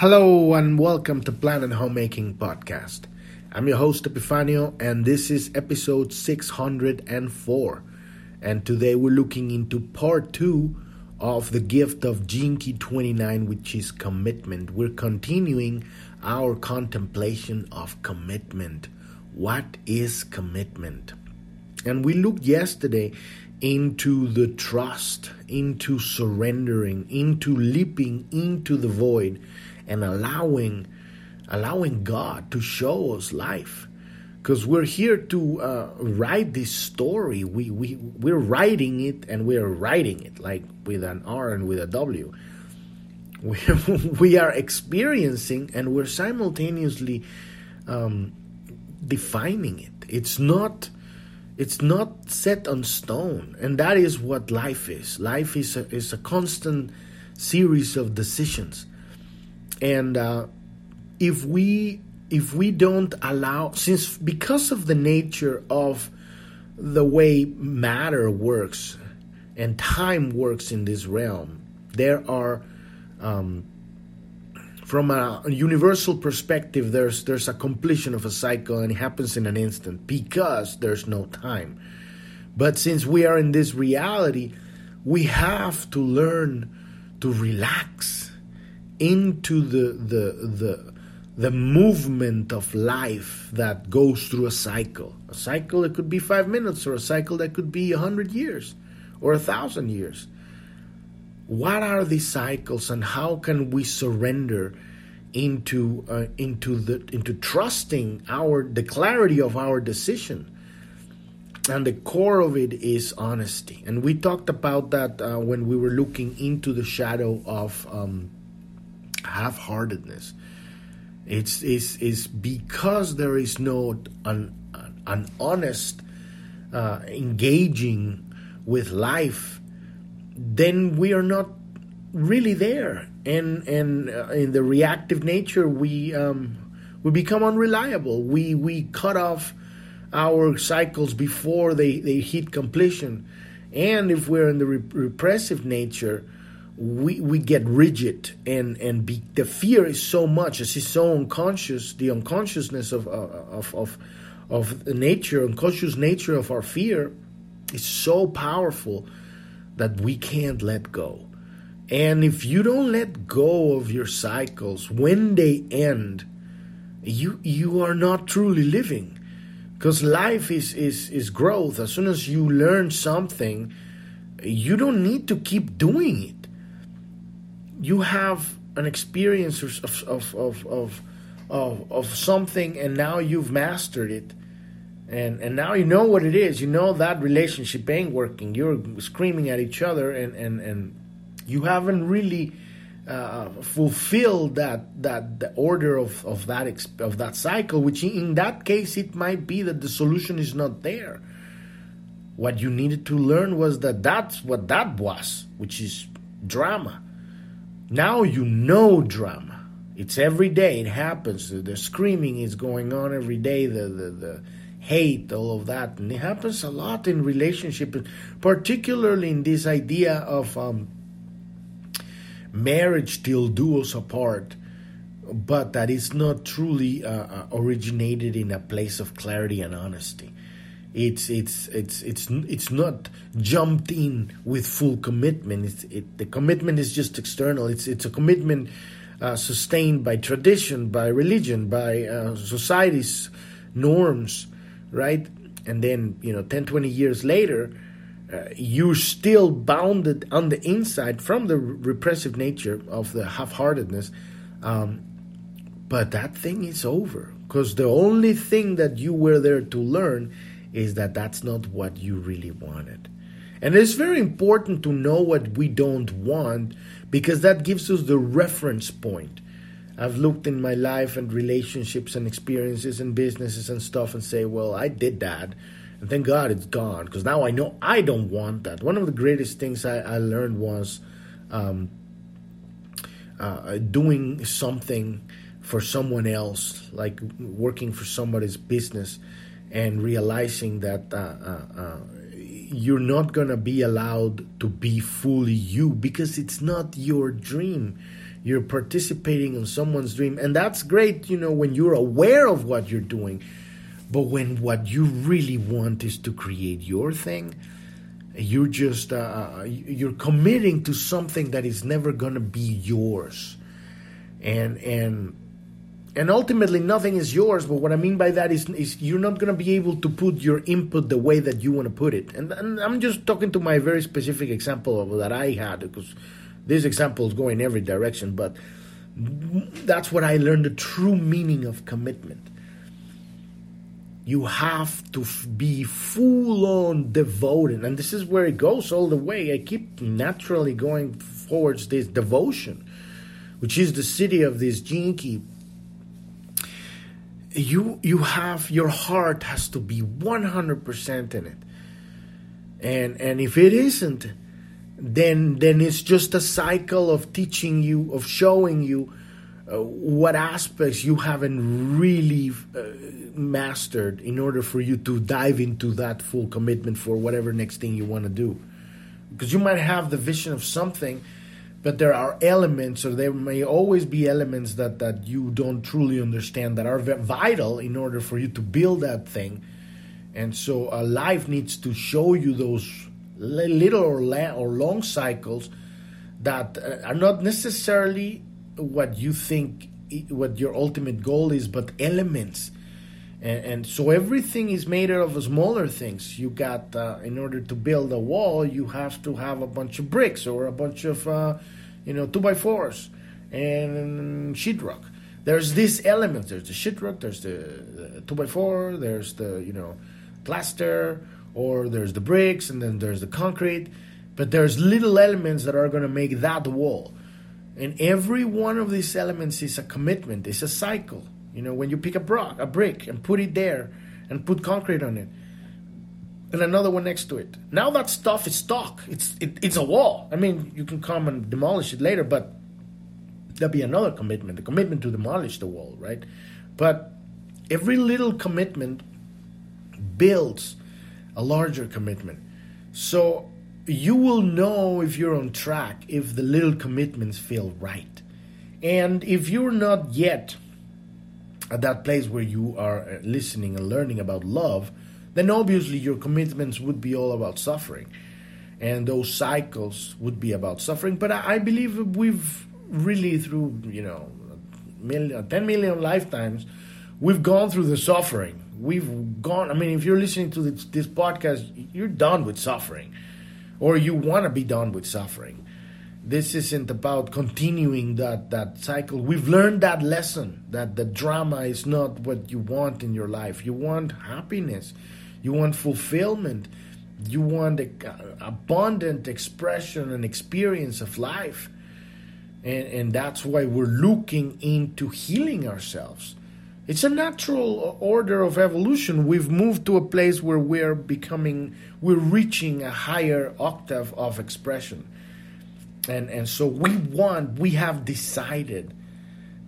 Hello and welcome to Planet Homemaking Podcast. I'm your host Epifanio and this is episode 604. And today we're looking into part 2 of the gift of Key 29 which is commitment. We're continuing our contemplation of commitment. What is commitment? And we looked yesterday into the trust, into surrendering, into leaping into the void and allowing allowing God to show us life. Because we're here to uh, write this story. We, we we're writing it and we're writing it like with an R and with a W. We, we are experiencing and we're simultaneously um, defining it. It's not it's not set on stone. And that is what life is. Life is a, is a constant series of decisions and uh, if we if we don't allow since because of the nature of the way matter works and time works in this realm there are um, from a universal perspective there's there's a completion of a cycle and it happens in an instant because there's no time. But since we are in this reality we have to learn to relax into the the the the movement of life that goes through a cycle. A cycle that could be five minutes, or a cycle that could be a hundred years, or a thousand years. What are these cycles, and how can we surrender into uh, into the into trusting our the clarity of our decision? And the core of it is honesty, and we talked about that uh, when we were looking into the shadow of. Um, half-heartedness. It's, it's, it's because there is no an, an honest uh, engaging with life, then we are not really there. And, and uh, in the reactive nature, we, um, we become unreliable. We, we cut off our cycles before they, they hit completion. And if we're in the re- repressive nature, we we get rigid and and be, the fear is so much is so unconscious the unconsciousness of uh, of of of the nature unconscious nature of our fear is so powerful that we can't let go. And if you don't let go of your cycles when they end you you are not truly living. Because life is is is growth. As soon as you learn something you don't need to keep doing it you have an experience of of, of, of, of, of something and now you've mastered it. And and now you know what it is. You know that relationship ain't working. You're screaming at each other and and and you haven't really uh, fulfilled that that the order of of that exp- of that cycle which in that case it might be that the solution is not there. What you needed to learn was that that's what that was which is drama now you know drama. It's every day. It happens. The, screaming is going on every day. The, the the hate, all of that, and it happens a lot in relationships, particularly in this idea of um, marriage till do us apart. But that is not truly uh, uh originated in a place of clarity and honesty. It's it's it's it's it's not jumped in with full commitment. It's, it, the commitment is just external. It's it's a commitment uh, sustained by tradition, by religion, by uh, society's norms, right? And then you know, 10, 20 years later, uh, you're still bounded on the inside from the repressive nature of the half-heartedness. Um, but that thing is over because the only thing that you were there to learn is that that's not what you really wanted. And it's very important to know what we don't want because that gives us the reference point. I've looked in my life and relationships and experiences and businesses and stuff and say, well, I did that. And thank God it's gone because now I know I don't want that. One of the greatest things I, I learned was um, uh, doing something for someone else, like working for somebody's business and realizing that uh, uh, uh you're not going to be allowed to be fully you because it's not your dream. you're participating in someone's dream. And that's great you know when you're aware of what you're doing. But when what you really want is to create your thing you're just uh, you're committing to something that is never going to be yours. And and and ultimately nothing is yours but what i mean by that is, is you're not going to be able to put your input the way that you want to put it. And, and i'm just talking to my very specific example of that i had because this example is going every direction but that's what i learned the true meaning of commitment. You have to f- be full on devoted and this is where it goes all the way. I keep naturally going towards this devotion which is the Siddhi of this Gene Key you you have your heart has to be 100% in it. And and if it isn't then then it's just a cycle of teaching you of showing you uh, what aspects you haven't really uh, mastered in order for you to dive into that full commitment for whatever next thing you want to do. Because you might have the vision of something but there are elements or there may always be elements that that you don't truly understand that are vital in order for you to build that thing. And so a life needs to show you those little or, la- or long cycles that uh, are not necessarily what you think what your ultimate goal is but elements and, and so everything is made out of smaller things. You got uh, in order to build a wall you have to have a bunch of bricks or a bunch of uh, you know two by fours and sheetrock. There's these elements there's the sheetrock there's the, the two by four there's the you know plaster or there's the bricks and then there's the concrete. But there's little elements that are going to make that wall. And every one of these elements is a commitment it's a cycle you know when you pick a block a brick and put it there and put concrete on it and another one next to it. Now that stuff is stock. It's it, it's a wall. I mean you can come and demolish it later but there'll be another commitment. The commitment to demolish the wall right? But every little commitment builds a larger commitment. So you will know if you're on track if the little commitments feel right. And if you're not yet at that place where you are uh, listening and learning about love, then obviously your commitments would be all about suffering. And those cycles would be about suffering. But I believe we've really, through, you know, million, 10 million lifetimes, we've gone through the suffering we've gone. I mean, if you're listening to this, this podcast, you're done with suffering, or you want to be done with suffering. This isn't about continuing that that cycle. We've learned that lesson that the drama is not what you want in your life. You want happiness, you want fulfillment, you want abundant expression and experience of life. And, and that's why we're looking into healing ourselves it's a natural order of evolution. We've moved to a place where we're becoming, we're reaching a higher octave of expression. And, and so we want, we have decided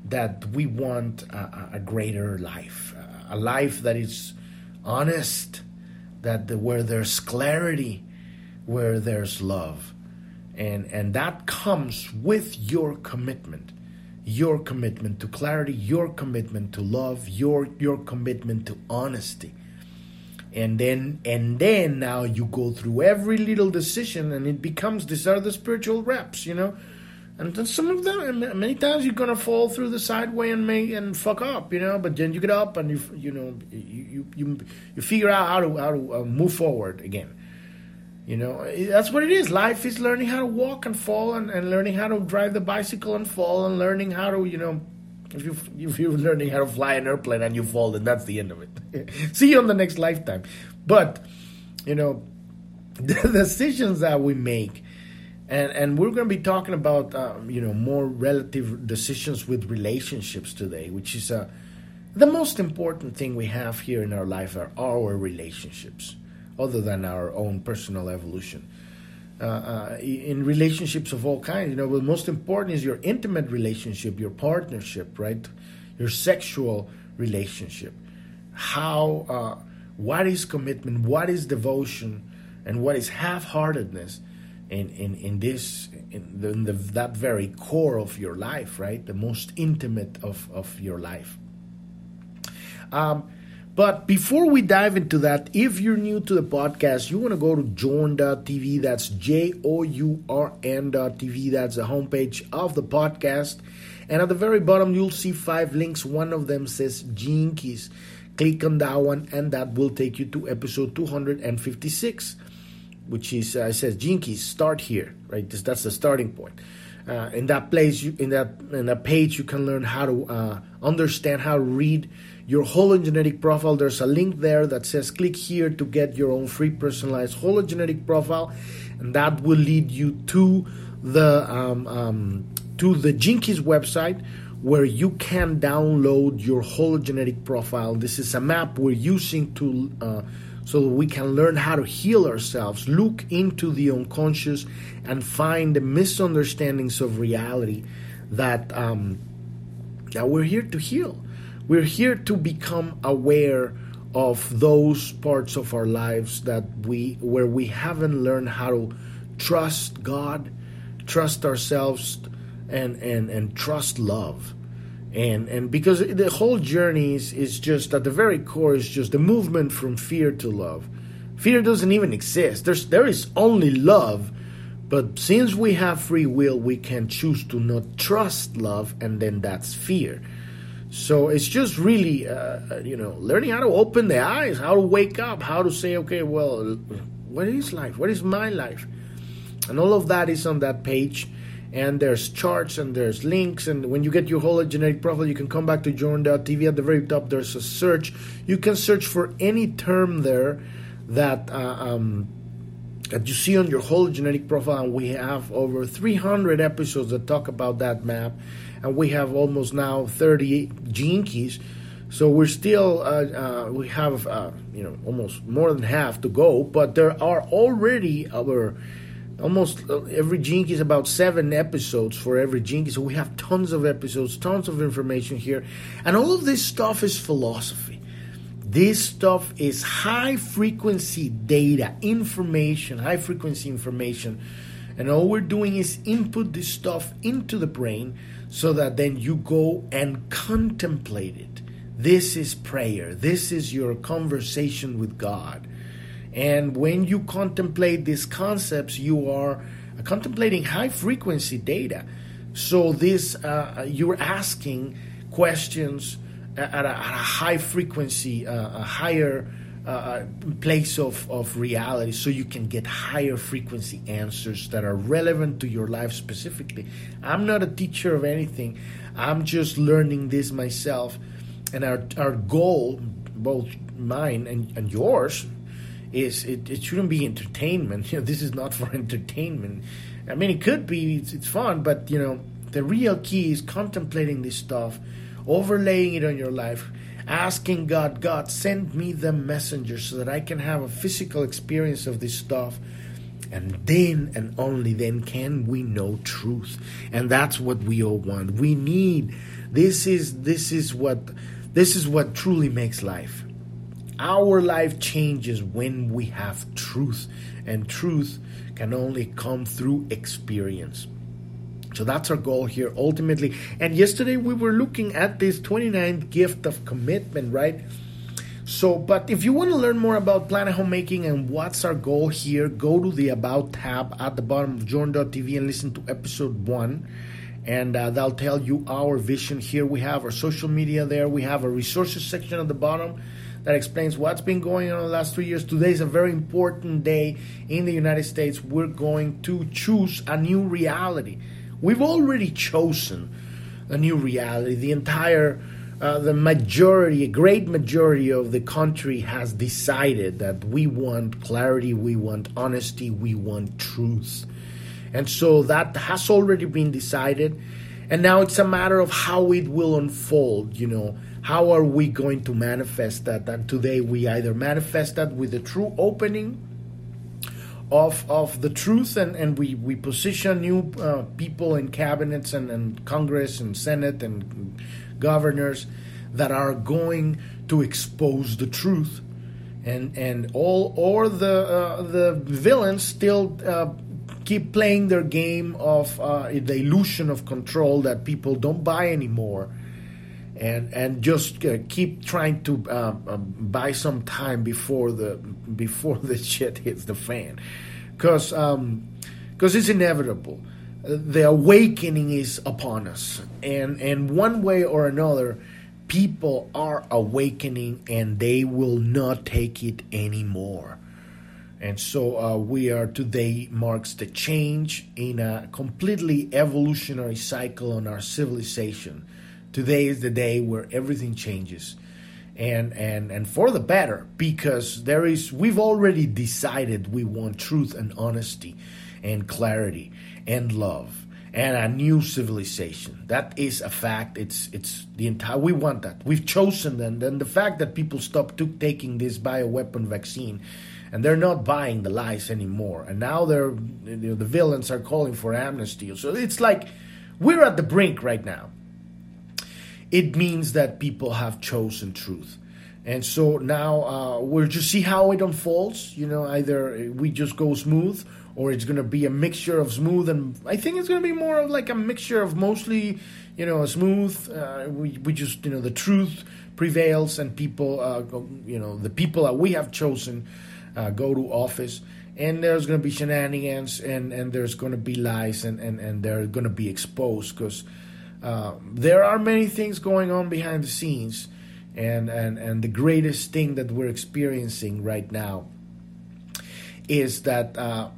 that we want a, a greater life, a life that is honest, that the, where there's clarity, where there's love. And, and that comes with your commitment your commitment to clarity, your commitment to love, your your commitment to honesty. And then and then now you go through every little decision and it becomes these are the spiritual reps, you know. And then some of them many times you're gonna fall through the sideway and make and fuck up, you know, but then you get up and you you know you you, you figure out how to how to uh, move forward again. You know, that's what it is. Life is learning how to walk and fall and, and learning how to drive the bicycle and fall and learning how to, you know, if, you, if you're learning how to fly an airplane and you fall, then that's the end of it. See you on the next lifetime. But, you know, the decisions that we make, and, and we're going to be talking about, um, you know, more relative decisions with relationships today, which is uh, the most important thing we have here in our life are our relationships other than our own personal evolution. Uh, uh, in relationships of all kinds, you know, the most important is your intimate relationship, your partnership, right? Your sexual relationship. How, uh, what is commitment? What is devotion? And what is half-heartedness in, in, in this in, the, in the, that very core of your life, right? The most intimate of, of your life. Um, but before we dive into that, if you're new to the podcast, you want to go to journ.tv. That's J O U R N.tv. That's the homepage of the podcast. And at the very bottom, you'll see five links. One of them says Keys. Click on that one, and that will take you to episode 256, which is, uh, it says Keys, start here, right? That's the starting point. Uh, in that place, you, in that in that page, you can learn how to uh, understand how to read your hologenetic profile. There's a link there that says click here to get your own free personalized hologenetic profile, and that will lead you to the um, um, to the Keys website where you can download your hologenetic profile. This is a map we're using to uh, so we can learn how to heal ourselves, look into the unconscious, and find the misunderstandings of reality that um, that we're here to heal. We're here to become aware of those parts of our lives that we where we haven't learned how to trust God, trust ourselves and and and trust love. And and because the whole journey is, is just at the very core is just the movement from fear to love. Fear doesn't even exist. There's there is only love. But since we have free will, we can choose to not trust love, and then that's fear. So it's just really, uh, you know, learning how to open the eyes, how to wake up, how to say, okay, well, what is life? What is my life? And all of that is on that page. And there's charts and there's links. And when you get your hologenetic profile, you can come back to journ.tv. At the very top, there's a search. You can search for any term there that. Uh, um, that you see on your hologenetic profile, and we have over 300 episodes that talk about that map and we have almost now 30 gene keys. So we're still uh, uh, we have uh, you know almost more than half to go, but there are already over almost uh, every key is about seven episodes for every key. So we have tons of episodes, tons of information here, and all of this stuff is philosophy. This stuff is high frequency data, information, high frequency information, and all we're doing is input this stuff into the brain so that then you go and contemplate it. This is prayer. This is your conversation with God. And when you contemplate these concepts, you are contemplating high frequency data. So this uh, you're asking questions at a, at a high frequency, uh, a higher uh, place of, of reality so you can get higher frequency answers that are relevant to your life specifically. I'm not a teacher of anything, I'm just learning this myself. And our, our goal, both mine and, and yours, is it, it shouldn't be entertainment. You know, this is not for entertainment. I mean, it could be, it's, it's fun, but you know, the real key is contemplating this stuff, overlaying it on your life asking God, God, send me the messenger so that I can have a physical experience of this stuff. And then and only then can we know truth. And that's what we all want. We need this is this is what this is what truly makes life. Our life changes when we have truth, and truth can only come through experience. So that's our goal here ultimately. And yesterday we were looking at this 29th gift of commitment, right? So, but if you want to learn more about planet homemaking and what's our goal here, go to the About tab at the bottom of journ.tv and listen to episode one. And uh, that'll tell you our vision here. We have our social media there. We have a resources section at the bottom that explains what's been going on the last three years. Today is a very important day in the United States. We're going to choose a new reality. We've already chosen a new reality. The entire, uh, the majority, a great majority of the country has decided that we want clarity, we want honesty, we want truth. And so that has already been decided. And now it's a matter of how it will unfold, you know. How are we going to manifest that? And today we either manifest that with a true opening of of the truth and, and we, we position new uh, people in cabinets and, and Congress and Senate and governors that are going to expose the truth. And and all or the uh, the villains still uh, keep playing their game of uh, the illusion of control that people don't buy anymore and and just uh, keep trying to uh, uh, buy some time before the before the shit hits the fan. Because um, cause it's inevitable. The awakening is upon us. And and one way or another people are awakening and they will not take it anymore. And so uh, we are today marks the change in a completely evolutionary cycle on our civilization today is the day where everything changes. And and and for the better because there is we've already decided we want truth and honesty and clarity and love and a new civilization. That is a fact. It's it's the entire we want that. We've chosen then the fact that people stopped took, taking this bioweapon vaccine and they're not buying the lies anymore. And now they're you know, the villains are calling for amnesty. So it's like we're at the brink right now it means that people have chosen truth. And so now uh, we'll just see how it unfolds. You know, either we just go smooth or it's going to be a mixture of smooth and I think it's going to be more of like a mixture of mostly, you know, smooth. Uh, we, we just, you know, the truth prevails and people, uh, go, you know, the people that we have chosen uh, go to office. And there's going to be shenanigans and, and there's going to be lies and, and, and they're going to be exposed because uh, there are many things going on behind the scenes, and, and, and the greatest thing that we're experiencing right now is that uh,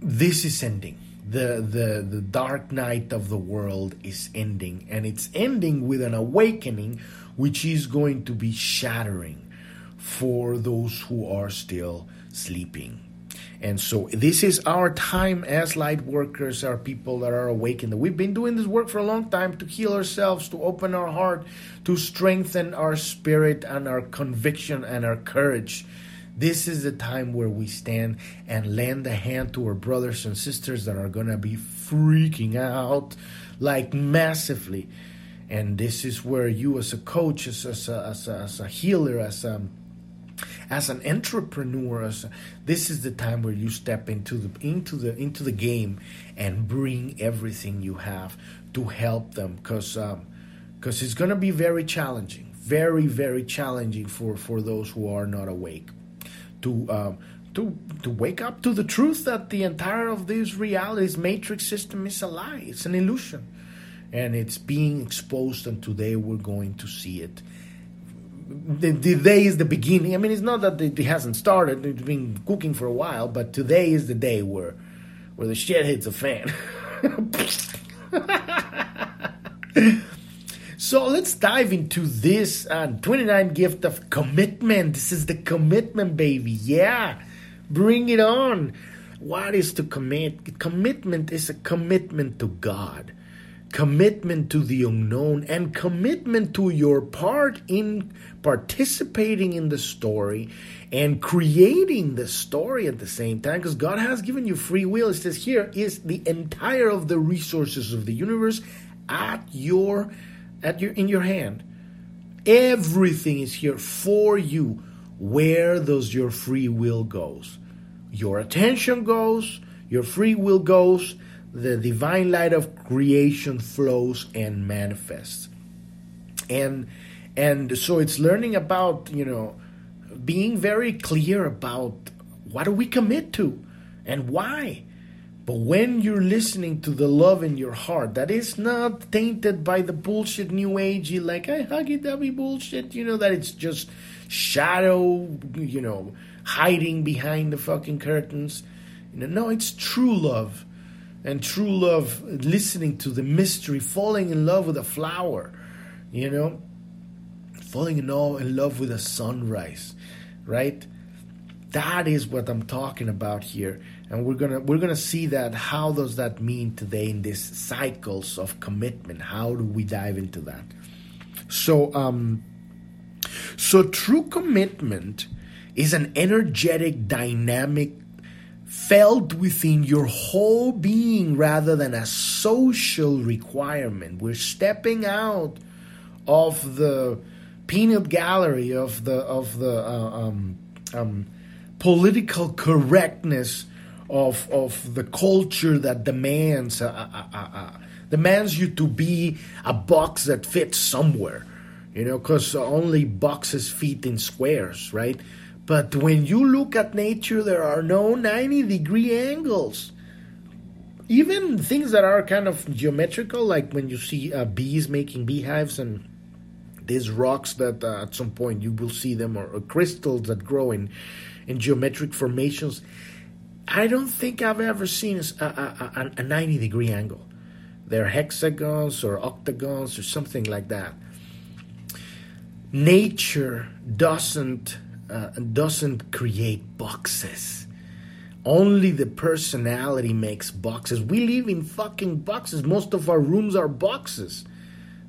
this is ending. The, the, the dark night of the world is ending, and it's ending with an awakening which is going to be shattering for those who are still sleeping. And so this is our time as light workers, our people that are awakened. We've been doing this work for a long time to heal ourselves, to open our heart, to strengthen our spirit and our conviction and our courage. This is the time where we stand and lend a hand to our brothers and sisters that are going to be freaking out like massively. And this is where you, as a coach, as, as, a, as, a, as a healer, as a as an entrepreneur, as a, this is the time where you step into the into the into the game and bring everything you have to help them, because because um, it's going to be very challenging, very very challenging for for those who are not awake to. Um, to to wake up to the truth that the entire of this reality's matrix system is a lie it's an illusion and it's being exposed and today we're going to see it the, the day is the beginning. I mean, it's not that it hasn't started; it's been cooking for a while. But today is the day where, where the shit hits a fan. so let's dive into this uh, 29 gift of commitment. This is the commitment, baby. Yeah, bring it on. What is to commit? Commitment is a commitment to God commitment to the unknown and commitment to your part in participating in the story and creating the story at the same time because God has given you free will. It says here is the entire of the resources of the universe at your at your in your hand. Everything is here for you. Where does your free will goes? Your attention goes, your free will goes, the divine light of creation flows and manifests. And and so it's learning about, you know, being very clear about what do we commit to and why. But when you're listening to the love in your heart, that is not tainted by the bullshit new agey, like I huggy dubby bullshit, you know, that it's just shadow, you know, hiding behind the fucking curtains. You know, no, it's true love and true love, listening to the mystery, falling in love with a flower, you know, falling in, all, in love with a sunrise, right? That is what I'm talking about here, and we're gonna we're gonna see that. How does that mean today in these cycles of commitment? How do we dive into that? So, um, so true commitment is an energetic, dynamic felt within your whole being rather than a social requirement. We're stepping out of the peanut gallery of the of the uh, um, um, political correctness of of the culture that demands uh, uh, uh, uh demands you to be a box that fits somewhere, you know, because only boxes fit in squares, right? But when you look at nature, there are no 90 degree angles. Even things that are kind of geometrical, like when you see uh, bees making beehives and these rocks that uh, at some point you will see them, or, or crystals that grow in, in geometric formations. I don't think I've ever seen a, a, a, a 90 degree angle. They're hexagons or octagons or something like that. Nature doesn't uh, doesn't create boxes. Only the personality makes boxes. We live in fucking boxes. Most of our rooms are boxes.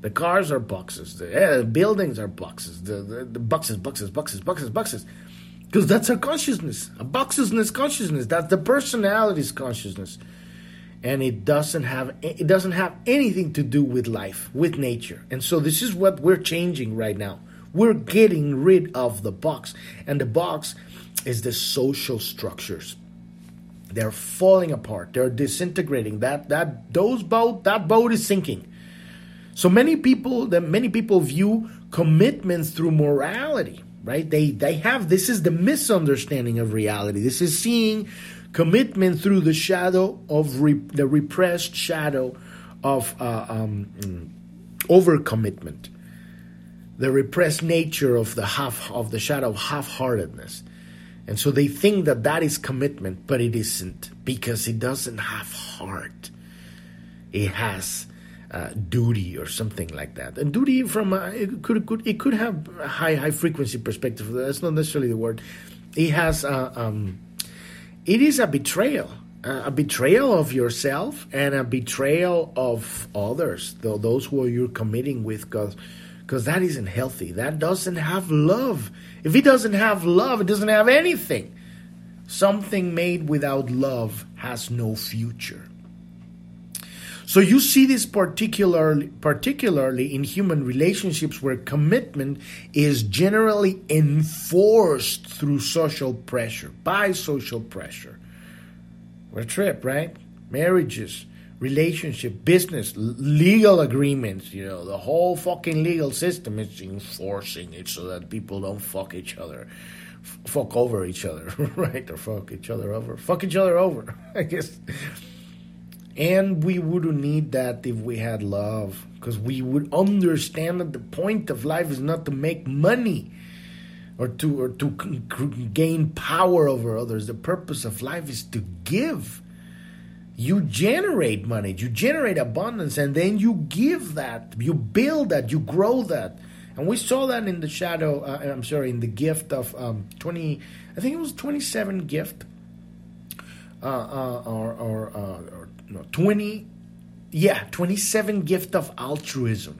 The cars are boxes. The uh, buildings are boxes. The, the, the boxes, boxes, boxes, boxes, boxes. Because that's our consciousness. A boxesness consciousness. That's the personality's consciousness and it doesn't have it doesn't have anything to do with life with nature and so this is what we're changing right now we're getting rid of the box. And the box is the social structures. They're falling apart. They're disintegrating. That that those boat that boat is sinking. So many people that many people view commitments through morality right? They they have this is the misunderstanding of reality. This is seeing commitment through the shadow of re- the repressed shadow of uh, um, mm, overcommitment, the repressed nature of the half of the shadow of half-heartedness, and so they think that that is commitment, but it isn't because it doesn't have heart. It has uh, duty or something like that. And duty from it could, could it could have a high high frequency perspective. That's not necessarily the word. It has uh, um, it is a betrayal a betrayal of yourself and a betrayal of others though those who you're committing with because because that isn't healthy that doesn't have love if it doesn't have love it doesn't have anything something made without love has no future so you see this particularly particularly in human relationships where commitment is generally enforced through social pressure, by social pressure. What a trip, right? Marriages, relationship, business, legal agreements, you know, the whole fucking legal system is enforcing it so that people don't fuck each other. fuck over each other, right? Or fuck each other over. Fuck each other over, I guess. And we wouldn't need that if we had love, because we would understand that the point of life is not to make money or to or to gain power over others. The purpose of life is to give. You generate money, you generate abundance, and then you give that, you build that, you grow that. And we saw that in the shadow, uh, I'm sorry, in the gift of um, 20, I think it was 27 gift, uh, uh, or, or, uh, or no, 20, yeah, 27 gift of altruism.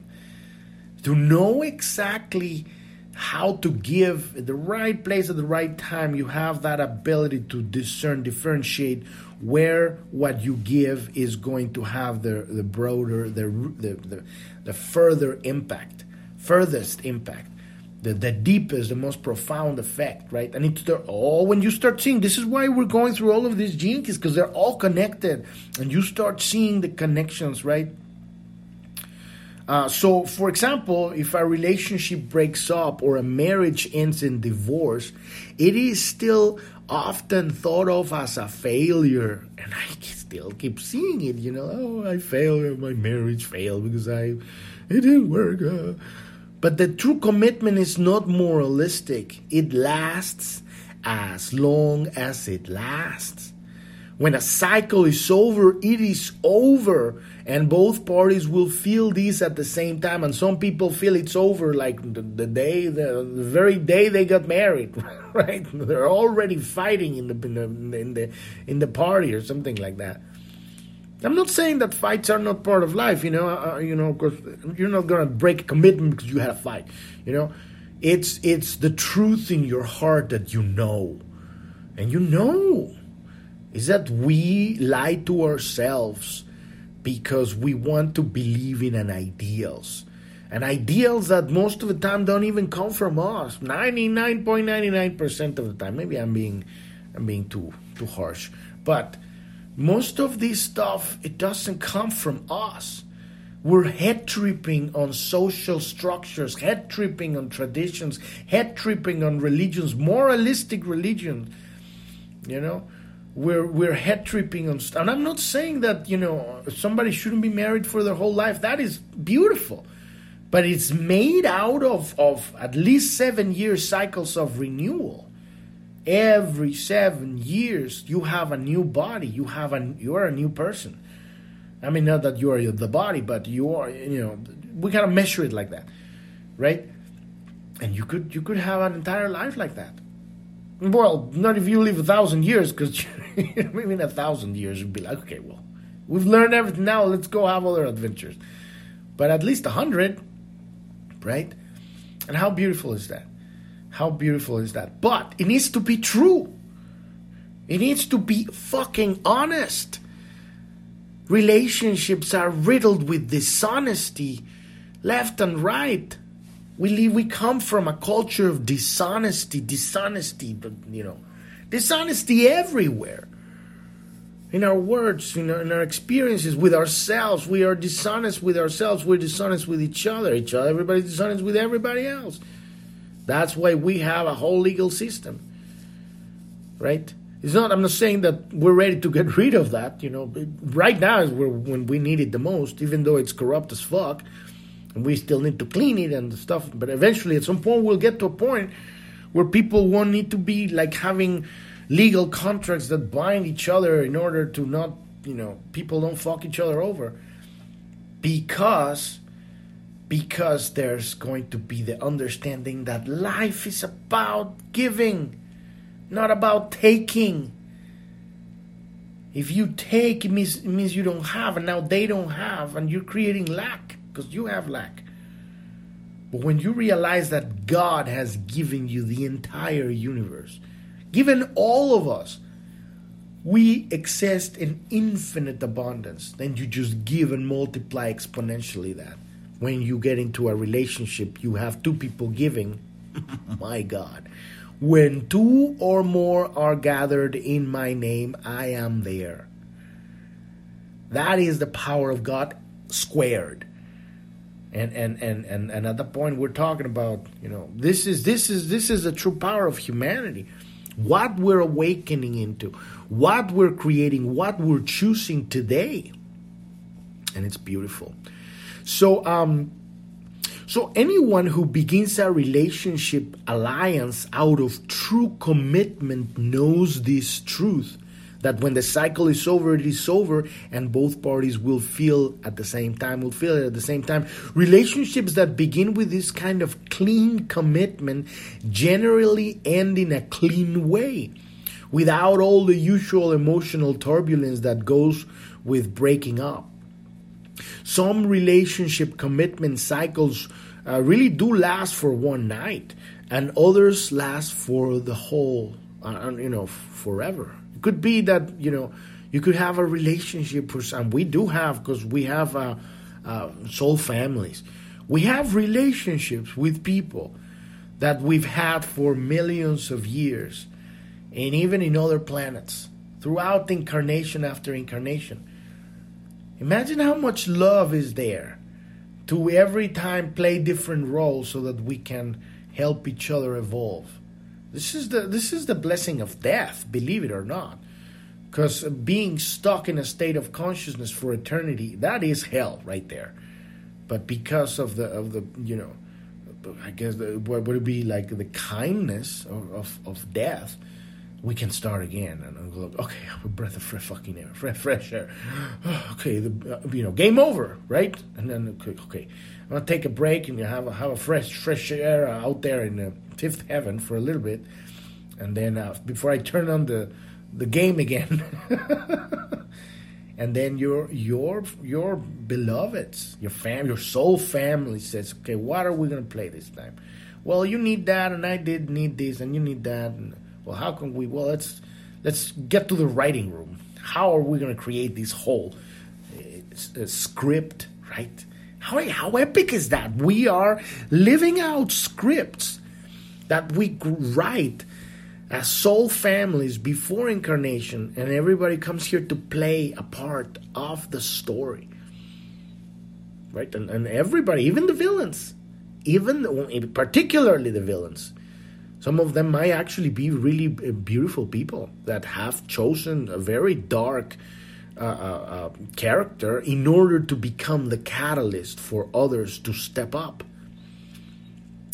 To know exactly how to give at the right place at the right time, you have that ability to discern, differentiate where what you give is going to have the, the broader, the, the, the, the further impact, furthest impact the, the deepest, the most profound effect, right? And it's all when you start seeing this is why we're going through all of these keys because they're all connected, and you start seeing the connections, right? Uh, so, for example, if a relationship breaks up or a marriage ends in divorce, it is still often thought of as a failure, and I still keep seeing it. You know, oh, I failed, my marriage failed because I it didn't work. Uh, but the true commitment is not moralistic, it lasts as long as it lasts. When a cycle is over, it is over, and both parties will feel this at the same time. And some people feel it's over like the, the day, the, the, very day they got married, right? They're already fighting in the, in the in the in the party or something like that. I'm not saying that fights are not part of life, you know. Uh, uh you know, because you're not gonna break a commitment because you had a fight. You know, it's it's the truth in your heart that you know, and you know, is that we lie to ourselves because we want to believe in an ideals, and ideals that most of the time don't even come from us. Ninety nine point ninety nine percent of the time, maybe I'm being I'm being too too harsh But most of this stuff, it doesn't come from us. We're head tripping on social structures, head tripping on traditions, head tripping on religions, moralistic religions. You know, we're we're head tripping on stuff. And I'm not saying that you know somebody shouldn't be married for their whole life. That is beautiful, but it's made out of of at least seven year cycles of renewal. Every seven years you have a new body. You have a you're a new person. I mean not that you are the body but you are you know we gotta measure it like that right? And you could you could have an entire life like that. Well not if you live a thousand years because maybe in a thousand years you'd be like okay well we've learned everything now let's go have other adventures but at least a hundred right and how beautiful is that how beautiful is that? But it needs to be true. It needs to be fucking honest. Relationships are riddled with dishonesty left and right. We leave, we come from a culture of dishonesty, dishonesty, but you know, dishonesty everywhere. In our words, in our, in our experiences with ourselves, we are dishonest with ourselves. We're dishonest with each other. Each other, everybody's dishonest with everybody else. That's why we have a whole legal system. Right? It's not, I'm not saying that we're ready to get rid of that. You know, right now is when we need it the most, even though it's corrupt as fuck. And we still need to clean it and stuff. But eventually, at some point, we'll get to a point where people won't need to be like having legal contracts that bind each other in order to not, you know, people don't fuck each other over. Because because there's going to be the understanding that life is about giving, not about taking. If you take, it means, it means you don't have, and now they don't have, and you're creating lack because you have lack. But when you realize that God has given you the entire universe, given all of us, we exist in infinite abundance, then you just give and multiply exponentially that when you get into a relationship, you have two people giving. my God. When two or more are gathered in my name, I am there. That is the power of God squared. And and and and, and at the point we're talking about, you know, this is this is this is the true power of humanity. What we're awakening into, what we're creating, what we're choosing today. And it's beautiful. So, um, so anyone who begins a relationship alliance out of true commitment knows this truth that when the cycle is over, it is over, and both parties will feel at the same time, will feel it at the same time. Relationships that begin with this kind of clean commitment generally end in a clean way, without all the usual emotional turbulence that goes with breaking up. Some relationship commitment cycles uh, really do last for one night, and others last for the whole, uh, you know, forever. Could be that you know you could have a relationship some. We do have because we have uh, uh, soul families. We have relationships with people that we've had for millions of years, and even in other planets throughout incarnation after incarnation. Imagine how much love is there to every time play different roles so that we can help each other evolve. This is the this is the blessing of death, believe it or not. Because being stuck in a state of consciousness for eternity, that is hell right there. But because of the of the you know, I guess the, what would it be like the kindness of, of, of death, we can start again. And I'll go, okay, a breath of fresh fucking air, fresh, fresh air. okay, the, uh, you know, game over, right? And then, okay, okay, I'm gonna take a break and you have a, have a fresh, fresh air out there in the fifth heaven for a little bit, and then uh, before I turn on the the game again. and then your your your beloveds, your fam, your soul family says, okay, what are we gonna play this time? Well, you need that, and I did need this, and you need that. And, well, how can we? Well, let's let's get to the writing room. How are we going to create this whole uh, script, right? How how epic is that? We are living out scripts that we write as soul families before incarnation, and everybody comes here to play a part of the story. Right? And, and everybody, even the villains, even particularly the villains, some of them might actually be really beautiful people that have chosen a very dark uh, uh, uh, character in order to become the catalyst for others to step up.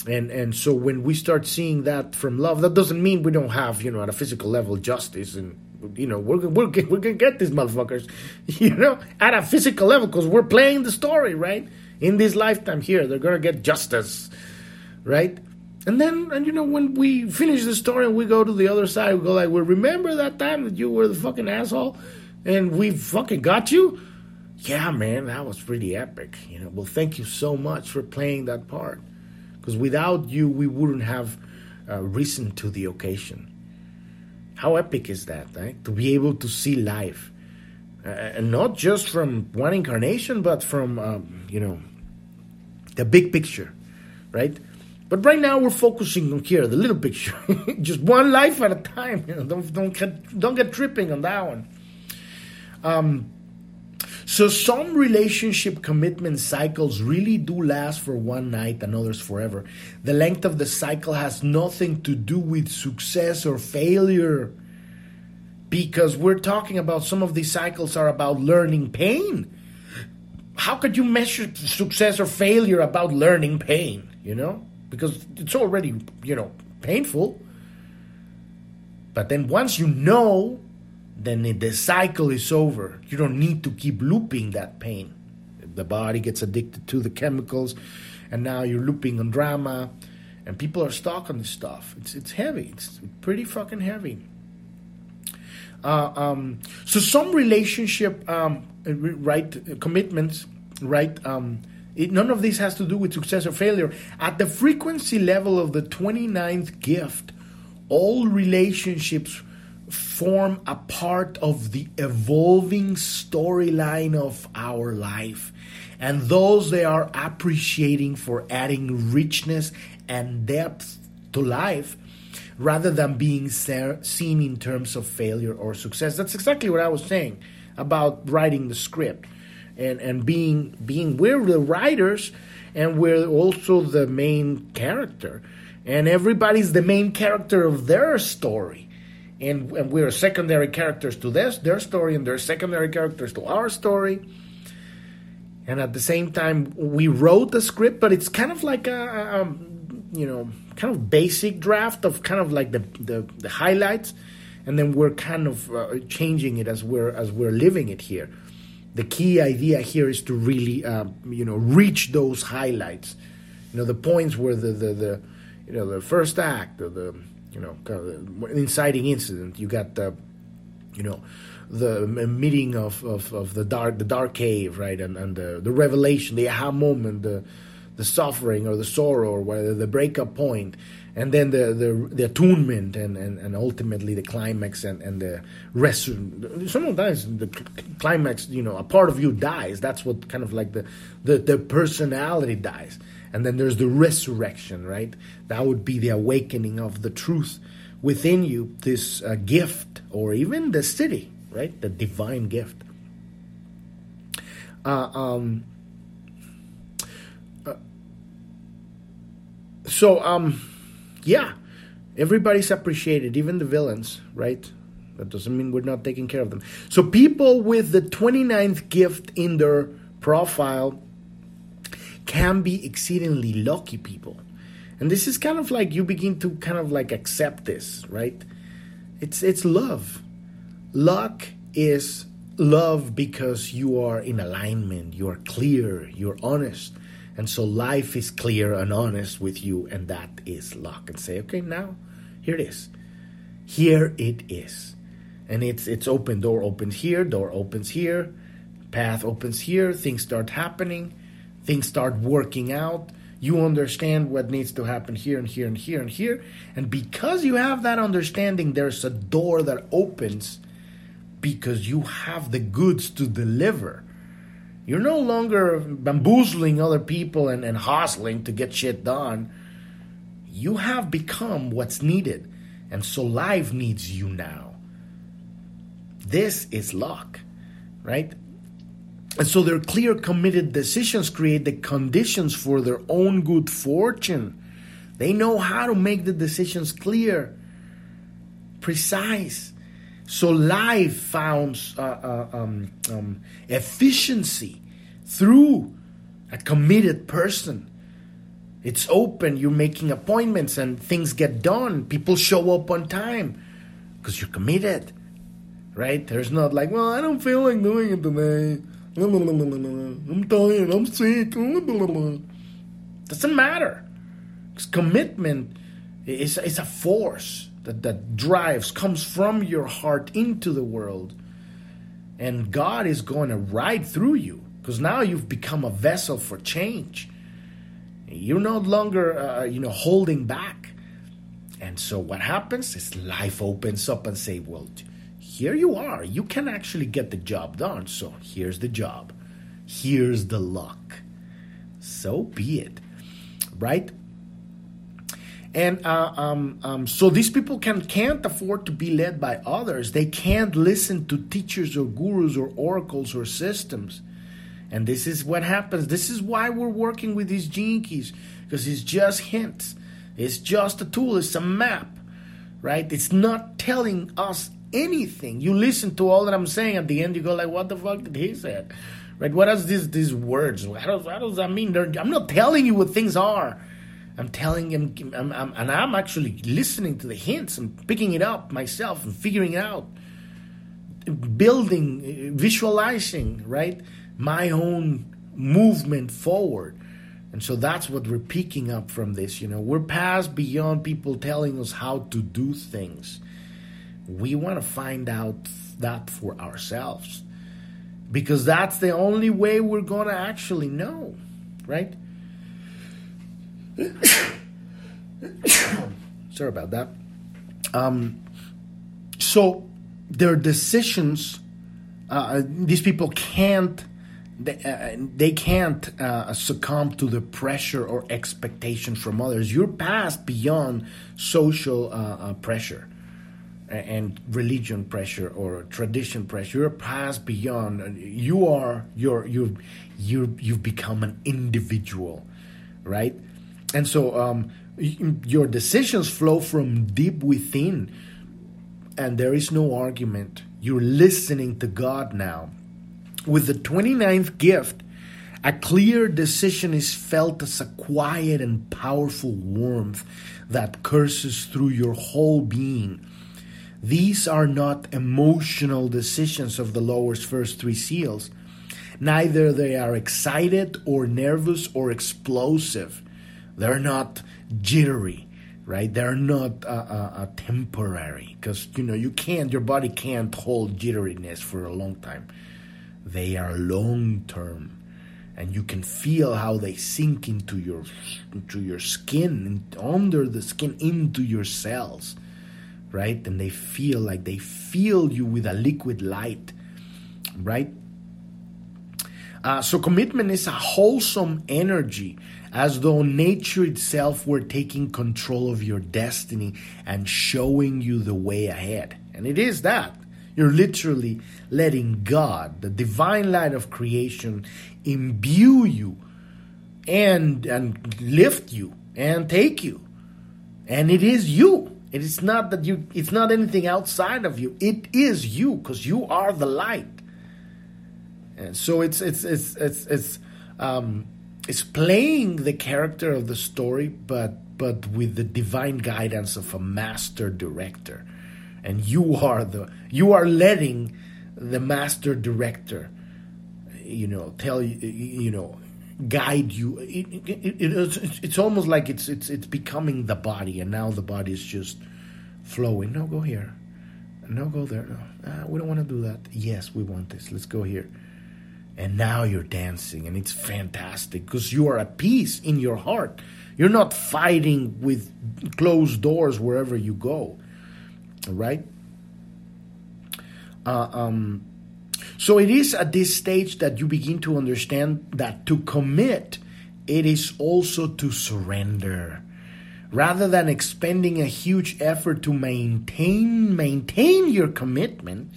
And and so when we start seeing that from love, that doesn't mean we don't have you know at a physical level justice and you know we're we're we're gonna get these motherfuckers, you know, at a physical level because we're playing the story right in this lifetime here. They're gonna get justice, right? And then, and you know, when we finish the story and we go to the other side, we go like, "Well, remember that time that you were the fucking asshole, and we fucking got you." Yeah, man, that was pretty epic. You know, well, thank you so much for playing that part because without you, we wouldn't have uh, risen to the occasion. How epic is that, right? To be able to see life, uh, and not just from one incarnation, but from um, you know the big picture, right? But right now we're focusing on here, the little picture, just one life at a time. You know, don't don't get, don't get tripping on that one. Um, so some relationship commitment cycles really do last for one night and others forever. The length of the cycle has nothing to do with success or failure. Because we're talking about some of these cycles are about learning pain. How could you measure success or failure about learning pain, you know? Because it's already, you know, painful. But then once you know then the cycle is over. You don't need to keep looping that pain. The body gets addicted to the chemicals, and now you're looping on drama, and people are stuck on this stuff. It's it's heavy. It's pretty fucking heavy. Uh, um, so some relationship um, right commitments right um, it, none of this has to do with success or failure at the frequency level of the 29th gift all relationships form a part of the evolving storyline of our life. And those they are appreciating for adding richness and depth to life rather than being seen in terms of failure or success. That's exactly what I was saying about writing the script and, and being being we're the writers and we're also the main character. And everybody's the main character of their story and, and we're secondary characters to this their story, and they're secondary characters to our story. And at the same time, we wrote the script, but it's kind of like a, a um, you know, kind of basic draft of kind of like the, the, the highlights, and then we're kind of uh, changing it as we're as we're living it here. The key idea here is to really, uh, you know, reach those highlights. You know, the points where the the, the you know the first act or the you know, kind of inciting incident. You got the, you know, the meeting of, of, of the dark the dark cave, right, and and the, the revelation, the aha moment, the the suffering or the sorrow or whether the breakup point, and then the the, the attunement and, and, and ultimately the climax and, and the rest. Sometimes the climax, you know, a part of you dies. That's what kind of like the the, the personality dies and then there's the resurrection, right? That would be the awakening of the truth within you, this uh, gift, or even the Siddhi, right? The divine gift. Uh, um, uh, so, um, yeah, everybody's appreciated, even the villains, right? That doesn't mean we're not taking care of them. So, people with the 29th gift in their profile can be exceedingly lucky people. And this is kind of like you begin to kind of like accept this, right? It's it's love. Luck is love because you are in alignment, you are clear, you're honest. And so life is clear and honest with you, and that is luck. And say, okay, now here it is. Here it is. And it's it's open. Door opens here, door opens here, path opens here, things start happening things start working out. You understand what needs to happen here and here and here and here. And because you have that understanding, there's a door that opens because you have the goods to deliver. You're no longer bamboozling other people and, and hustling to get shit done. You have become what's needed. And so life needs you now. This is luck, right? And so their clear, committed decisions create the conditions for their own good fortune. They know how to make the decisions clear, precise. So life found uh, uh, um, um, efficiency through a committed person. It's open, you're making appointments, and things get done. People show up on time because you're committed, right? There's not like, well, I don't feel like doing it today. I'm tired, I'm sick. Doesn't matter. Because commitment is, is a force that, that drives, comes from your heart into the world. And God is going to ride through you because now you've become a vessel for change. You're no longer, uh, you know, holding back. And so what happens is life opens up and say, well, here you are. You can actually get the job done. So here's the job. Here's the luck. So be it. Right? And uh, um, um, so these people can, can't afford to be led by others. They can't listen to teachers or gurus or oracles or systems. And this is what happens. This is why we're working with these gene keys because it's just hints. It's just a tool. It's a map, right? It's not telling us anything. You listen to all that I'm saying at the end, you go like, "What the fuck did he say?" Right? What does this these words? How does, does that mean? They're, I'm not telling you what things are. I'm telling him, I'm, I'm, and I'm actually listening to the hints and picking it up myself and figuring it out, building, visualizing, right? My own movement forward. And so that's what we're picking up from this. You know, we're past beyond people telling us how to do things we want to find out that for ourselves because that's the only way we're going to actually know, right? Sorry about that. Um, so their decisions, uh, these people can't. They, uh, they can't uh, succumb to the pressure or expectation from others. You're past beyond social uh, uh, pressure and religion pressure or tradition pressure. You're past beyond. You are you're you you you've become an individual, right? And so um, your decisions flow from deep within, and there is no argument. You're listening to God now. With the 29th gift, a clear decision is felt as a quiet and powerful warmth that curses through your whole being these are not emotional decisions of the lower's first three seals. Neither they are excited or nervous or explosive. They're not jittery, right? They're not uh, uh, uh, temporary because you know you can't. Your body can't hold jitteriness for a long time. They are long term, and you can feel how they sink into your into your skin, under the skin, into your cells right? And they feel like they feel you with a liquid light, right? Uh, so commitment is a wholesome energy, as though nature itself were taking control of your destiny and showing you the way ahead. And it is that. You're literally letting God, the divine light of creation, imbue you and and lift you and take you. And it is you. It is not that you, it's not anything outside of you. It is you because you are the light. And so it's, it's, it's, it's, it's, um, it's playing the character of the story, but, but with the divine guidance of a master director. And you are the, you are letting the master director, you know, tell you, you know, guide you. It, it, it, it's, it's almost like it's it's it's becoming the body, and now the body is just flowing. No, go here. No, go there. No, uh, we don't want to do that. Yes, we want this. Let's go here. And now you're dancing, and it's fantastic because you are at peace in your heart. You're not fighting with closed doors wherever you go, right? Uh, um, so it is at this stage that you begin to understand that to commit, it is also to surrender, rather than expending a huge effort to maintain maintain your commitment,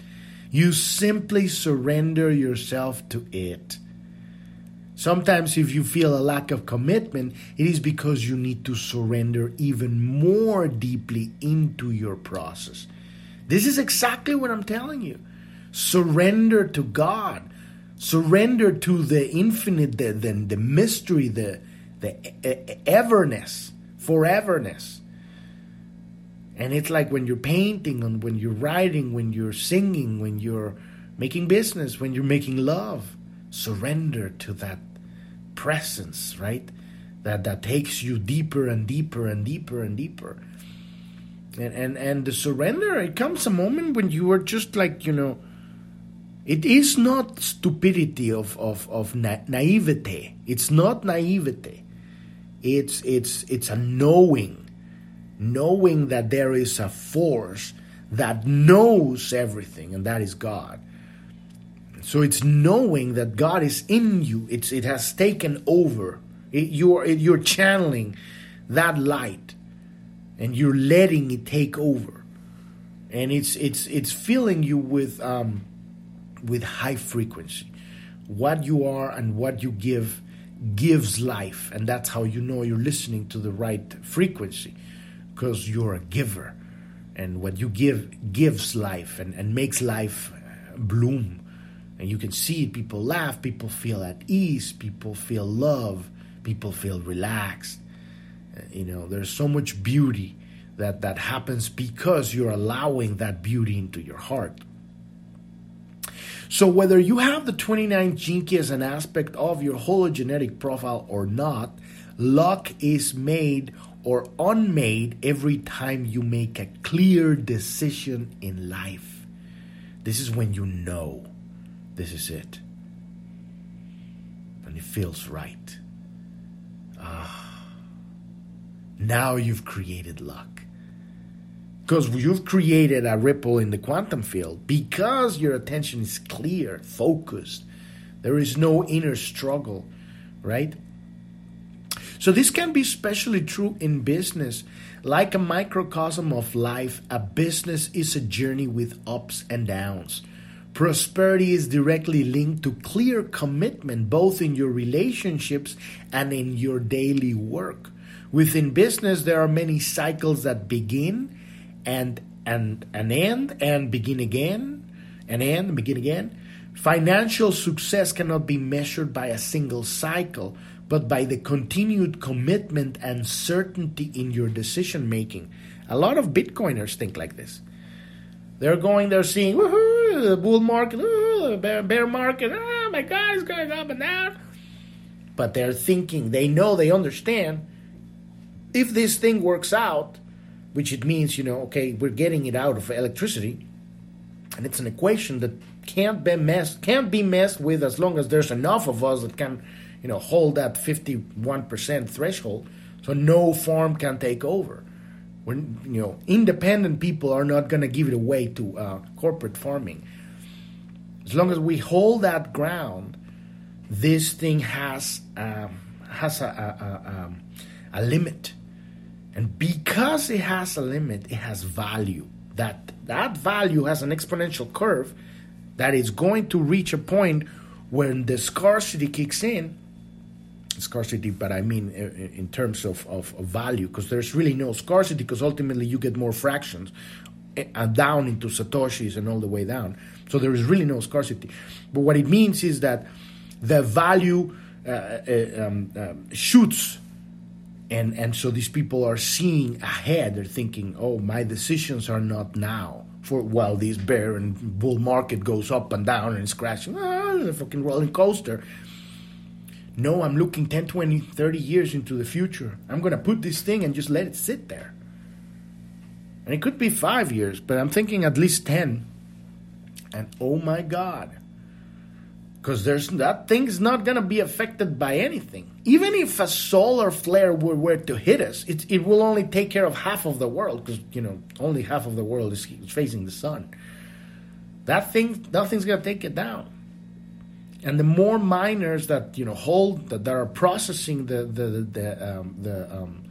you simply surrender yourself to it. Sometimes, if you feel a lack of commitment, it is because you need to surrender even more deeply into your process. This is exactly what I'm telling you. Surrender to God. Surrender to the infinite, the, the, the mystery, the, the everness, foreverness. And it's like when you're painting, and when you're writing, when you're singing, when you're making business, when you're making love, surrender to that presence, right? That that takes you deeper and deeper and deeper and deeper. And and and the surrender, it comes a moment when you are just like, you know, it is not stupidity of of of na- naivete. It's not naivete. It's it's it's a knowing, knowing that there is a force that knows everything, and that is God. So it's knowing that God is in you. It's it has taken over. It, you're it, you're channeling that light, and you're letting it take over, and it's it's it's filling you with um, with high frequency. What you are and what you give gives life, and that's how you know you're listening to the right frequency, because you're a giver, and what you give gives life and, and makes life bloom and you can see it. People laugh, people feel at ease, people feel love, people feel relaxed. Uh, you know, there's so much beauty that that happens because you're allowing that beauty into your heart. So whether you have the 29 gene key as an aspect of your hologenetic profile or not, luck is made or unmade every time you make a clear decision in life. This is when you know. This is it. And it feels right. Ah. Now you've created luck. Because you've created a ripple in the quantum field because your attention is clear, focused. There is no inner struggle, right? So, this can be especially true in business. Like a microcosm of life, a business is a journey with ups and downs. Prosperity is directly linked to clear commitment both in your relationships and in your daily work. Within business, there are many cycles that begin and and and end and begin again and end and begin again. Financial success cannot be measured by a single cycle, but by the continued commitment and certainty in your decision making. A lot of Bitcoiners think like this. They're going, they're seeing, woohoo, the bull market, the bear, bear market, oh my God, it's going up and down. But they're thinking, they know, they understand, if this thing works out, which it means, you know, okay, we're getting it out of electricity, and it's an equation that can't be messed can't be messed with as long as there's enough of us that can, you know, hold that 51% threshold, so no farm can take over when you know independent people are not going to give it away to uh, corporate farming. As long as we hold that ground, this thing has um, has a, a, a, um, a limit, and because it has a limit, it has value. That that value has an exponential curve that is going to reach a point when the scarcity kicks in scarcity, but I mean in terms of, of, of value, because there's really no scarcity, because ultimately you get more fractions and eh, uh, down into satoshis and all the way down. So there is really no scarcity. But what it means is that the value uh, uh, um, um, shoots, and and so these people are seeing ahead. They're thinking, "Oh, my decisions are not now." For while this bear and bull market goes up and down and it's crashing, ah, the fucking roller coaster no, I'm looking 10, 20, 30 years into the future. I'm going to put this thing and just let it sit there. And it could be five years, but I'm thinking at least 10. And oh my God. Because there's that thing's not to be affected by anything. Even if a solar flare were, were to hit us, it, it will only take care of half of the world because, you know, only half of the world is facing the sun. That thing, nothing's to take it down and the more miners that you know hold that, that are processing the the the um, the, um,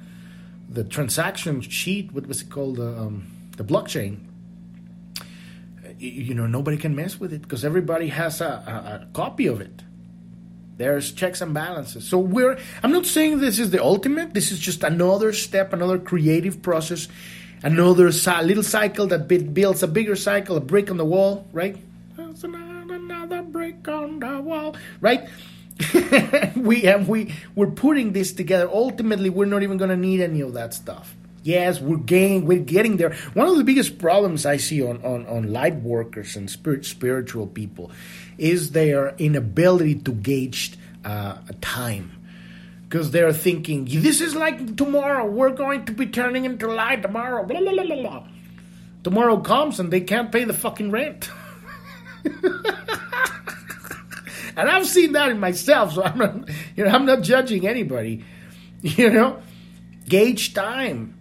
the transaction sheet, what was it called, um, the blockchain. You know, nobody can mess with it because everybody has a, a, a copy of it. There's checks and balances. So we're. I'm not saying this is the ultimate. This is just another step, another creative process, another little cycle that builds a bigger cycle, a brick on the wall, right? That's another brick on the wall, right? we have we we're putting this together. Ultimately, we're not even going to need any of that stuff. Yes, we're getting we're getting there. One of the biggest problems I see on on, on light workers and spirit, spiritual people is their inability to gauge uh, time. Because they're thinking, this is like tomorrow, we're going to be turning into light tomorrow. Blah, blah, blah, tomorrow comes and they can't pay the fucking rent. and I've seen that in myself, so I'm not, you know, I'm not judging anybody. You know, gauge time,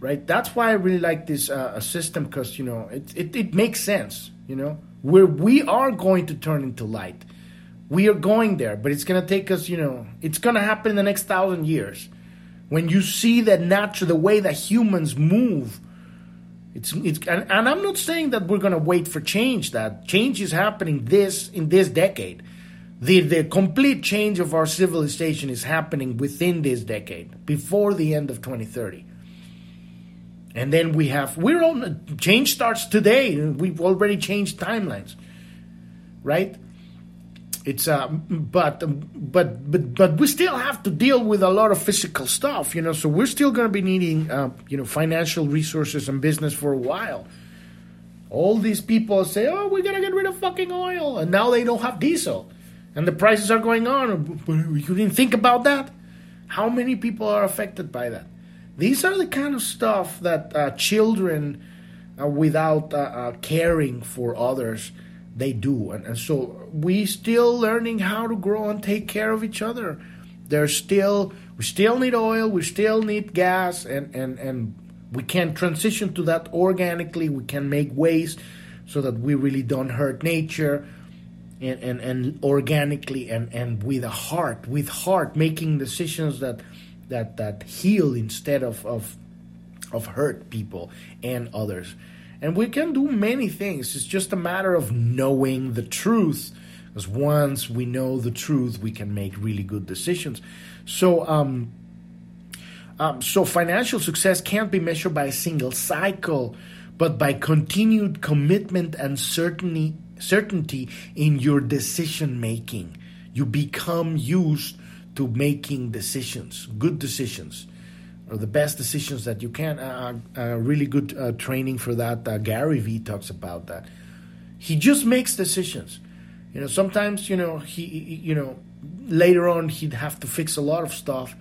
right? That's why I really like this uh, system because you know it, it it makes sense. You know, where we are going to turn into light, we are going there, but it's gonna take us. You know, it's gonna happen in the next thousand years. When you see that natural, the way that humans move, it's it's and, and I'm not saying that we're gonna wait for change. That change is happening this in this decade the, the complete change of our civilization is happening within this decade, before the end of 2030. And then we have, we're on, change starts today. We've already changed timelines, right? It's, uh, but, but, but, but we still have to deal with a lot of physical stuff, you know, so we're still going to be needing, uh, you know, financial resources and business for a while. All these people say, oh, we're going to get rid of fucking oil. And now they don't have diesel and the prices are going on. You didn't think about that? How many people are affected by that? These are the kind of stuff that uh, children, uh, without uh, uh caring for others, they do. And, and, so we still learning how to grow and take care of each other. There's still we still need oil, we still need gas, and and and we can transition to that organically. We can make ways so that we really don't hurt nature and, and, and organically and, and with a heart, with heart, making decisions that that that heal instead of, of of hurt people and others. And we can do many things. It's just a matter of knowing the truth. Because once we know the truth, we can make really good decisions. So, um, um, so financial success can't be measured by a single cycle, but by continued commitment and certainty certainty in your decision making. You become used to making decisions, good decisions, the best decisions that you can. Uh, uh, really good uh, training for that. Uh, Gary Vee talks about that. He just makes decisions. You know, sometimes you know he, you know, later on he'd have to fix a lot of stuff,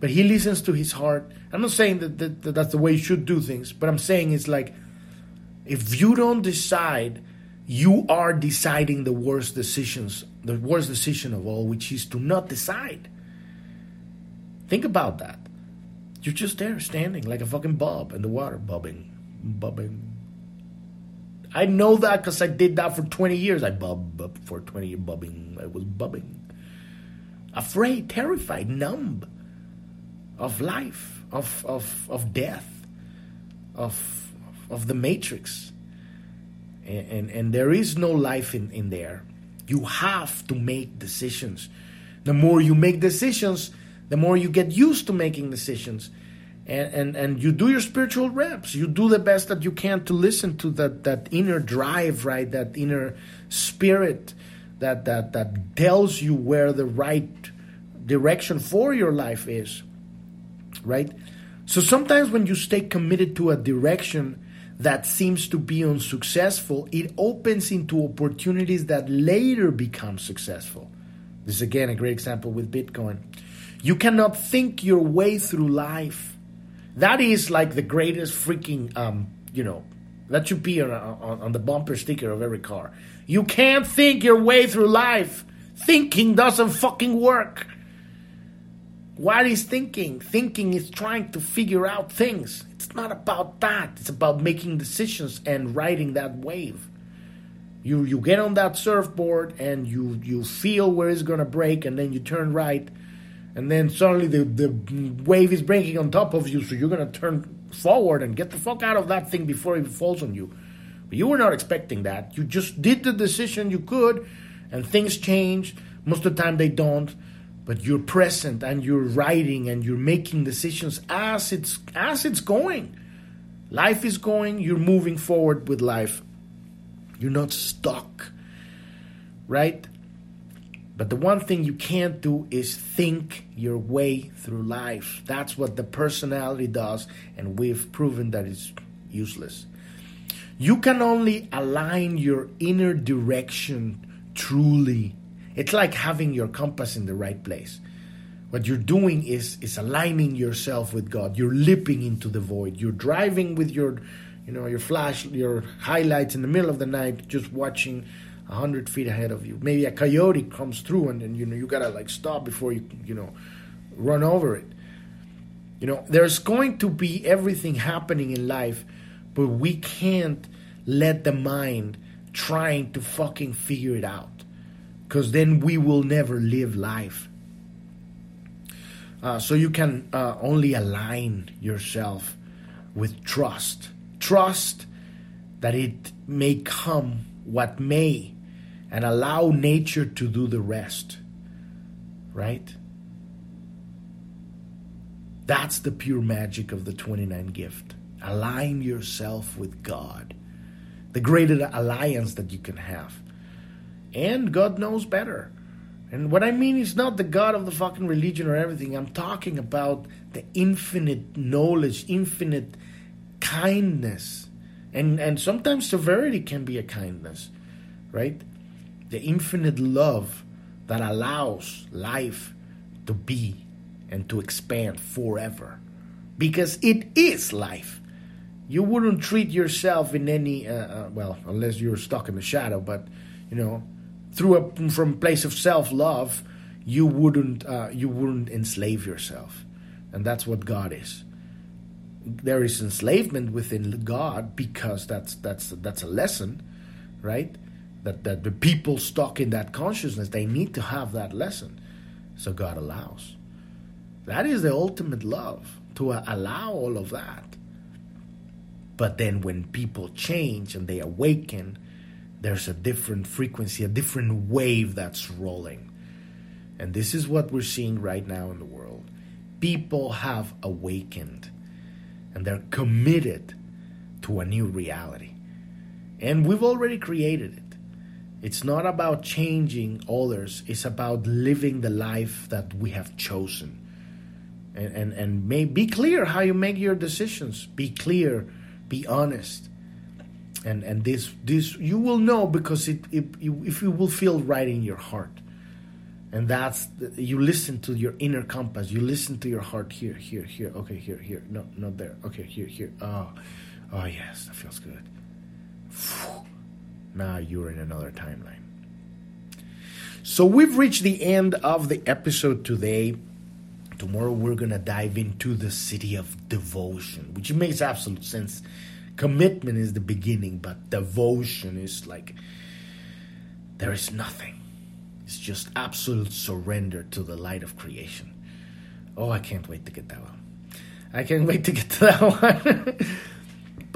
but he listens to his heart. I'm not saying that, that, that that's the way you should do things, but I'm saying it's like if you don't decide you are deciding the worst decisions, the worst decision of all, which is to not decide. Think about that. You're just there standing like a fucking bob in the water, bobbing, bobbing. I know that because I did that for 20 years. I bob, for 20 years, bobbing. I was bobbing. Afraid, terrified, numb of life, of, of, of death, of, of the matrix and, and, and there is no life in, in there. You have to make decisions. The more you make decisions, the more you get used to making decisions. And, and, and you do your spiritual reps. You do the best that you can to listen to that, that inner drive, right? That inner spirit that, that, that tells you where the right direction for your life is, right? So sometimes when you stay committed to a direction, that seems to be unsuccessful, it opens into opportunities that later become successful. This is again a great example with Bitcoin. You cannot think your way through life. That is like the greatest freaking, um, you know, that should be on, on, on the bumper sticker of every car. You can't think your way through life. Thinking doesn't fucking work. What is thinking? Thinking is trying to figure out things. It's not about that. It's about making decisions and riding that wave. You you get on that surfboard and you you feel where it's gonna break and then you turn right and then suddenly the, the wave is breaking on top of you, so you're gonna turn forward and get the fuck out of that thing before it falls on you. But you were not expecting that. You just did the decision you could, and things change. Most of the time they don't, but you're present and you're writing and you're making decisions as it's as it's going. Life is going, you're moving forward with life. You're not stuck. Right? But the one thing you can't do is think your way through life. That's what the personality does, and we've proven that it's useless. You can only align your inner direction truly. It's like having your compass in the right place. What you're doing is is aligning yourself with God. You're leaping into the void. You're driving with your you know your flash your highlights in the middle of the night just watching a hundred feet ahead of you. Maybe a coyote comes through and then you know you gotta like stop before you you know run over it. You know, there's going to be everything happening in life, but we can't let the mind trying to fucking figure it out. Because then we will never live life. Uh, so you can uh, only align yourself with trust. Trust that it may come what may and allow nature to do the rest. Right? That's the pure magic of the 29 gift. Align yourself with God, the greatest alliance that you can have. And God knows better. And what I mean is not the God of the fucking religion or everything. I'm talking about the infinite knowledge, infinite kindness. And and sometimes severity can be a kindness, right? The infinite love that allows life to be and to expand forever. Because it is life. You wouldn't treat yourself in any, uh, uh, well, unless you're stuck in the shadow, but, you know, through a from place of self love, you wouldn't uh, you wouldn't enslave yourself, and that's what God is. There is enslavement within God because that's that's that's a lesson, right? That, that the people stuck in that consciousness they need to have that lesson. So god allows. That is the ultimate love to uh, allow all of that. But then when people change and they awaken there's a different frequency a different wave that's rolling. And this is what we're seeing right now in the world. People have awakened and they're committed to a new reality. And we've already created it it's not about changing others, it's about living the life that we have chosen. And, and, and may, be clear how you make your decisions. Be clear, be honest. And, and this, this you will know because it, it, if you will feel right in your heart. And that's, you listen to your inner compass. You listen to your heart here, here, here. Okay, here, here. No, not there. Okay, here, here. Oh, oh yes, that feels good. Now you're in another timeline. So we've reached the end of the episode today. Tomorrow we're going to dive into the Siddhi of devotion, which makes absolute sense. Commitment is the beginning, but devotion is like there is nothing. It's just absolute surrender to the light of creation. Oh, I can't wait to get that one. I can't wait to get to that one.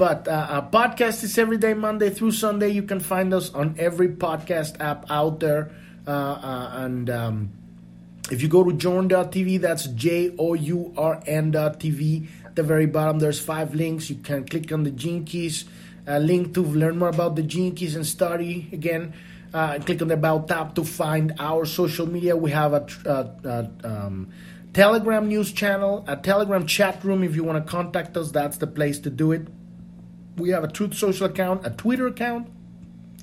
But uh, our podcast is every day, Monday through Sunday. You can find us on every podcast app out there. Uh, uh, and um, if you go to journ.tv, that's J O U R N.tv. At the very bottom, there's five links. You can click on the Gene Keys uh, link to learn more about the Gene Keys and study again. Uh, click on the About tab to find our social media. We have a. Uh, um, Telegram news channel, a Telegram chat room. If you want to contact us, that's the place to do it we have a Truth Social account, a Twitter account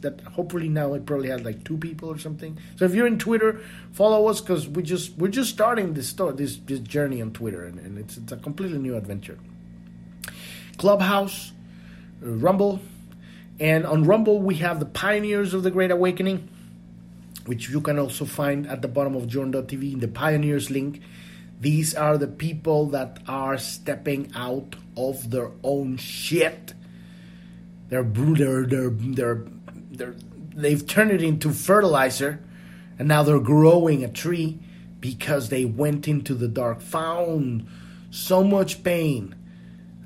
that hopefully now it probably has like two people or something. So if you're in Twitter, follow us because we just we're just starting this story, this this journey on Twitter, and, and it's it's a completely new adventure. Clubhouse, uh, Rumble, and on Rumble we have the Pioneers of the Great Awakening, which you can also find at the bottom of Journ.tv in the Pioneers link. These are the people that are stepping out of their own shit they're they're they're they're, they've turned it into fertilizer, and now they're growing a tree because they went into the dark, found so much pain,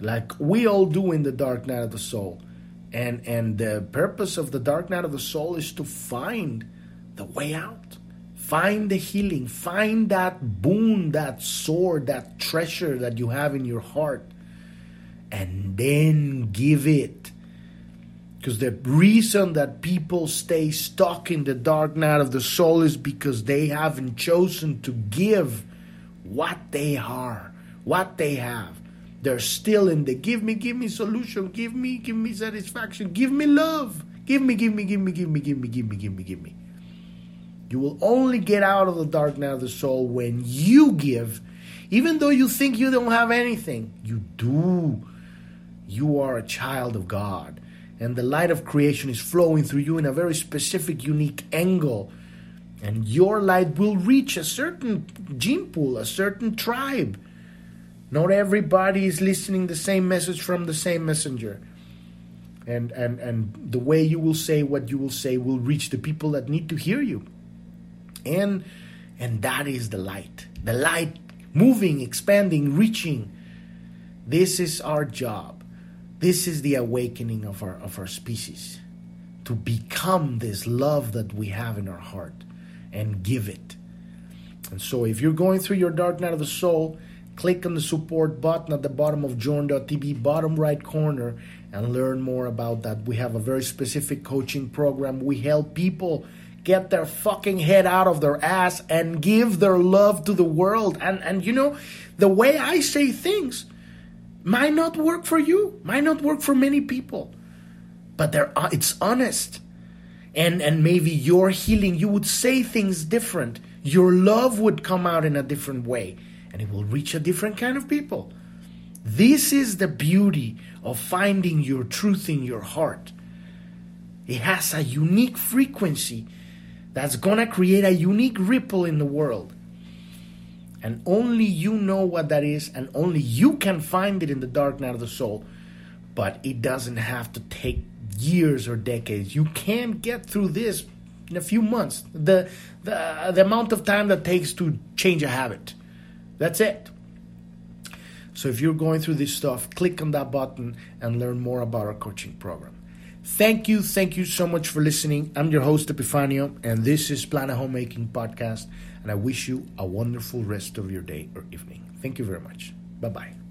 like we all do in the dark night of the soul. And and the purpose of the dark night of the soul is to find the way out. Find the healing. Find that boon, that sword, that treasure that you have in your heart. And then give it. Because the reason that people stay stuck in the dark night of the soul is because they haven't chosen to give what they are, what they have. They're still in the give me, give me solution, give me, give me satisfaction, give me love, give me, give me, give me, give me, give me, give me, give me, give me. You will only get out of the dark night of the soul when you give, even though you think you don't have anything. You do. You are a child of God, and the light of creation is flowing through you in a very specific, unique angle. And your light will reach a certain gene pool, a certain tribe not everybody is listening the same message from the same messenger. And, and, and the way you will say what you will say will reach the people that need to hear you. And, and that is the light. The light moving, expanding, reaching. This is our job. This is the awakening of our, of our species. To become this love that we have in our heart and give it. And so if you're going through your dark night of the soul, Click on the support button at the bottom of journ.tv, bottom right corner, and learn more about that. We have a very specific coaching program. We help people get their fucking head out of their ass and give their love to the world. And and you know, the way I say things might not work for you, might not work for many people. But they're uh, it's honest. And and maybe your healing, you would say things different. Your love would come out in a different way and it will reach a different kind of people. This is the beauty of finding your truth in your heart. It has a unique frequency that's going to create a unique ripple in the world. And only you know what that is, and only you can find it in the dark night of the soul. But it doesn't have to take years or decades. You can get through this in a few months. The, the, the amount of time that takes to change a habit. That's it. So if you're going through this stuff, click on that button and learn more about our coaching program. Thank you, thank you so much for listening. I'm your host Epifanio, and this is Planet Homemaking Podcast. And I wish you a wonderful rest of your day or evening. Thank you very much. Bye bye.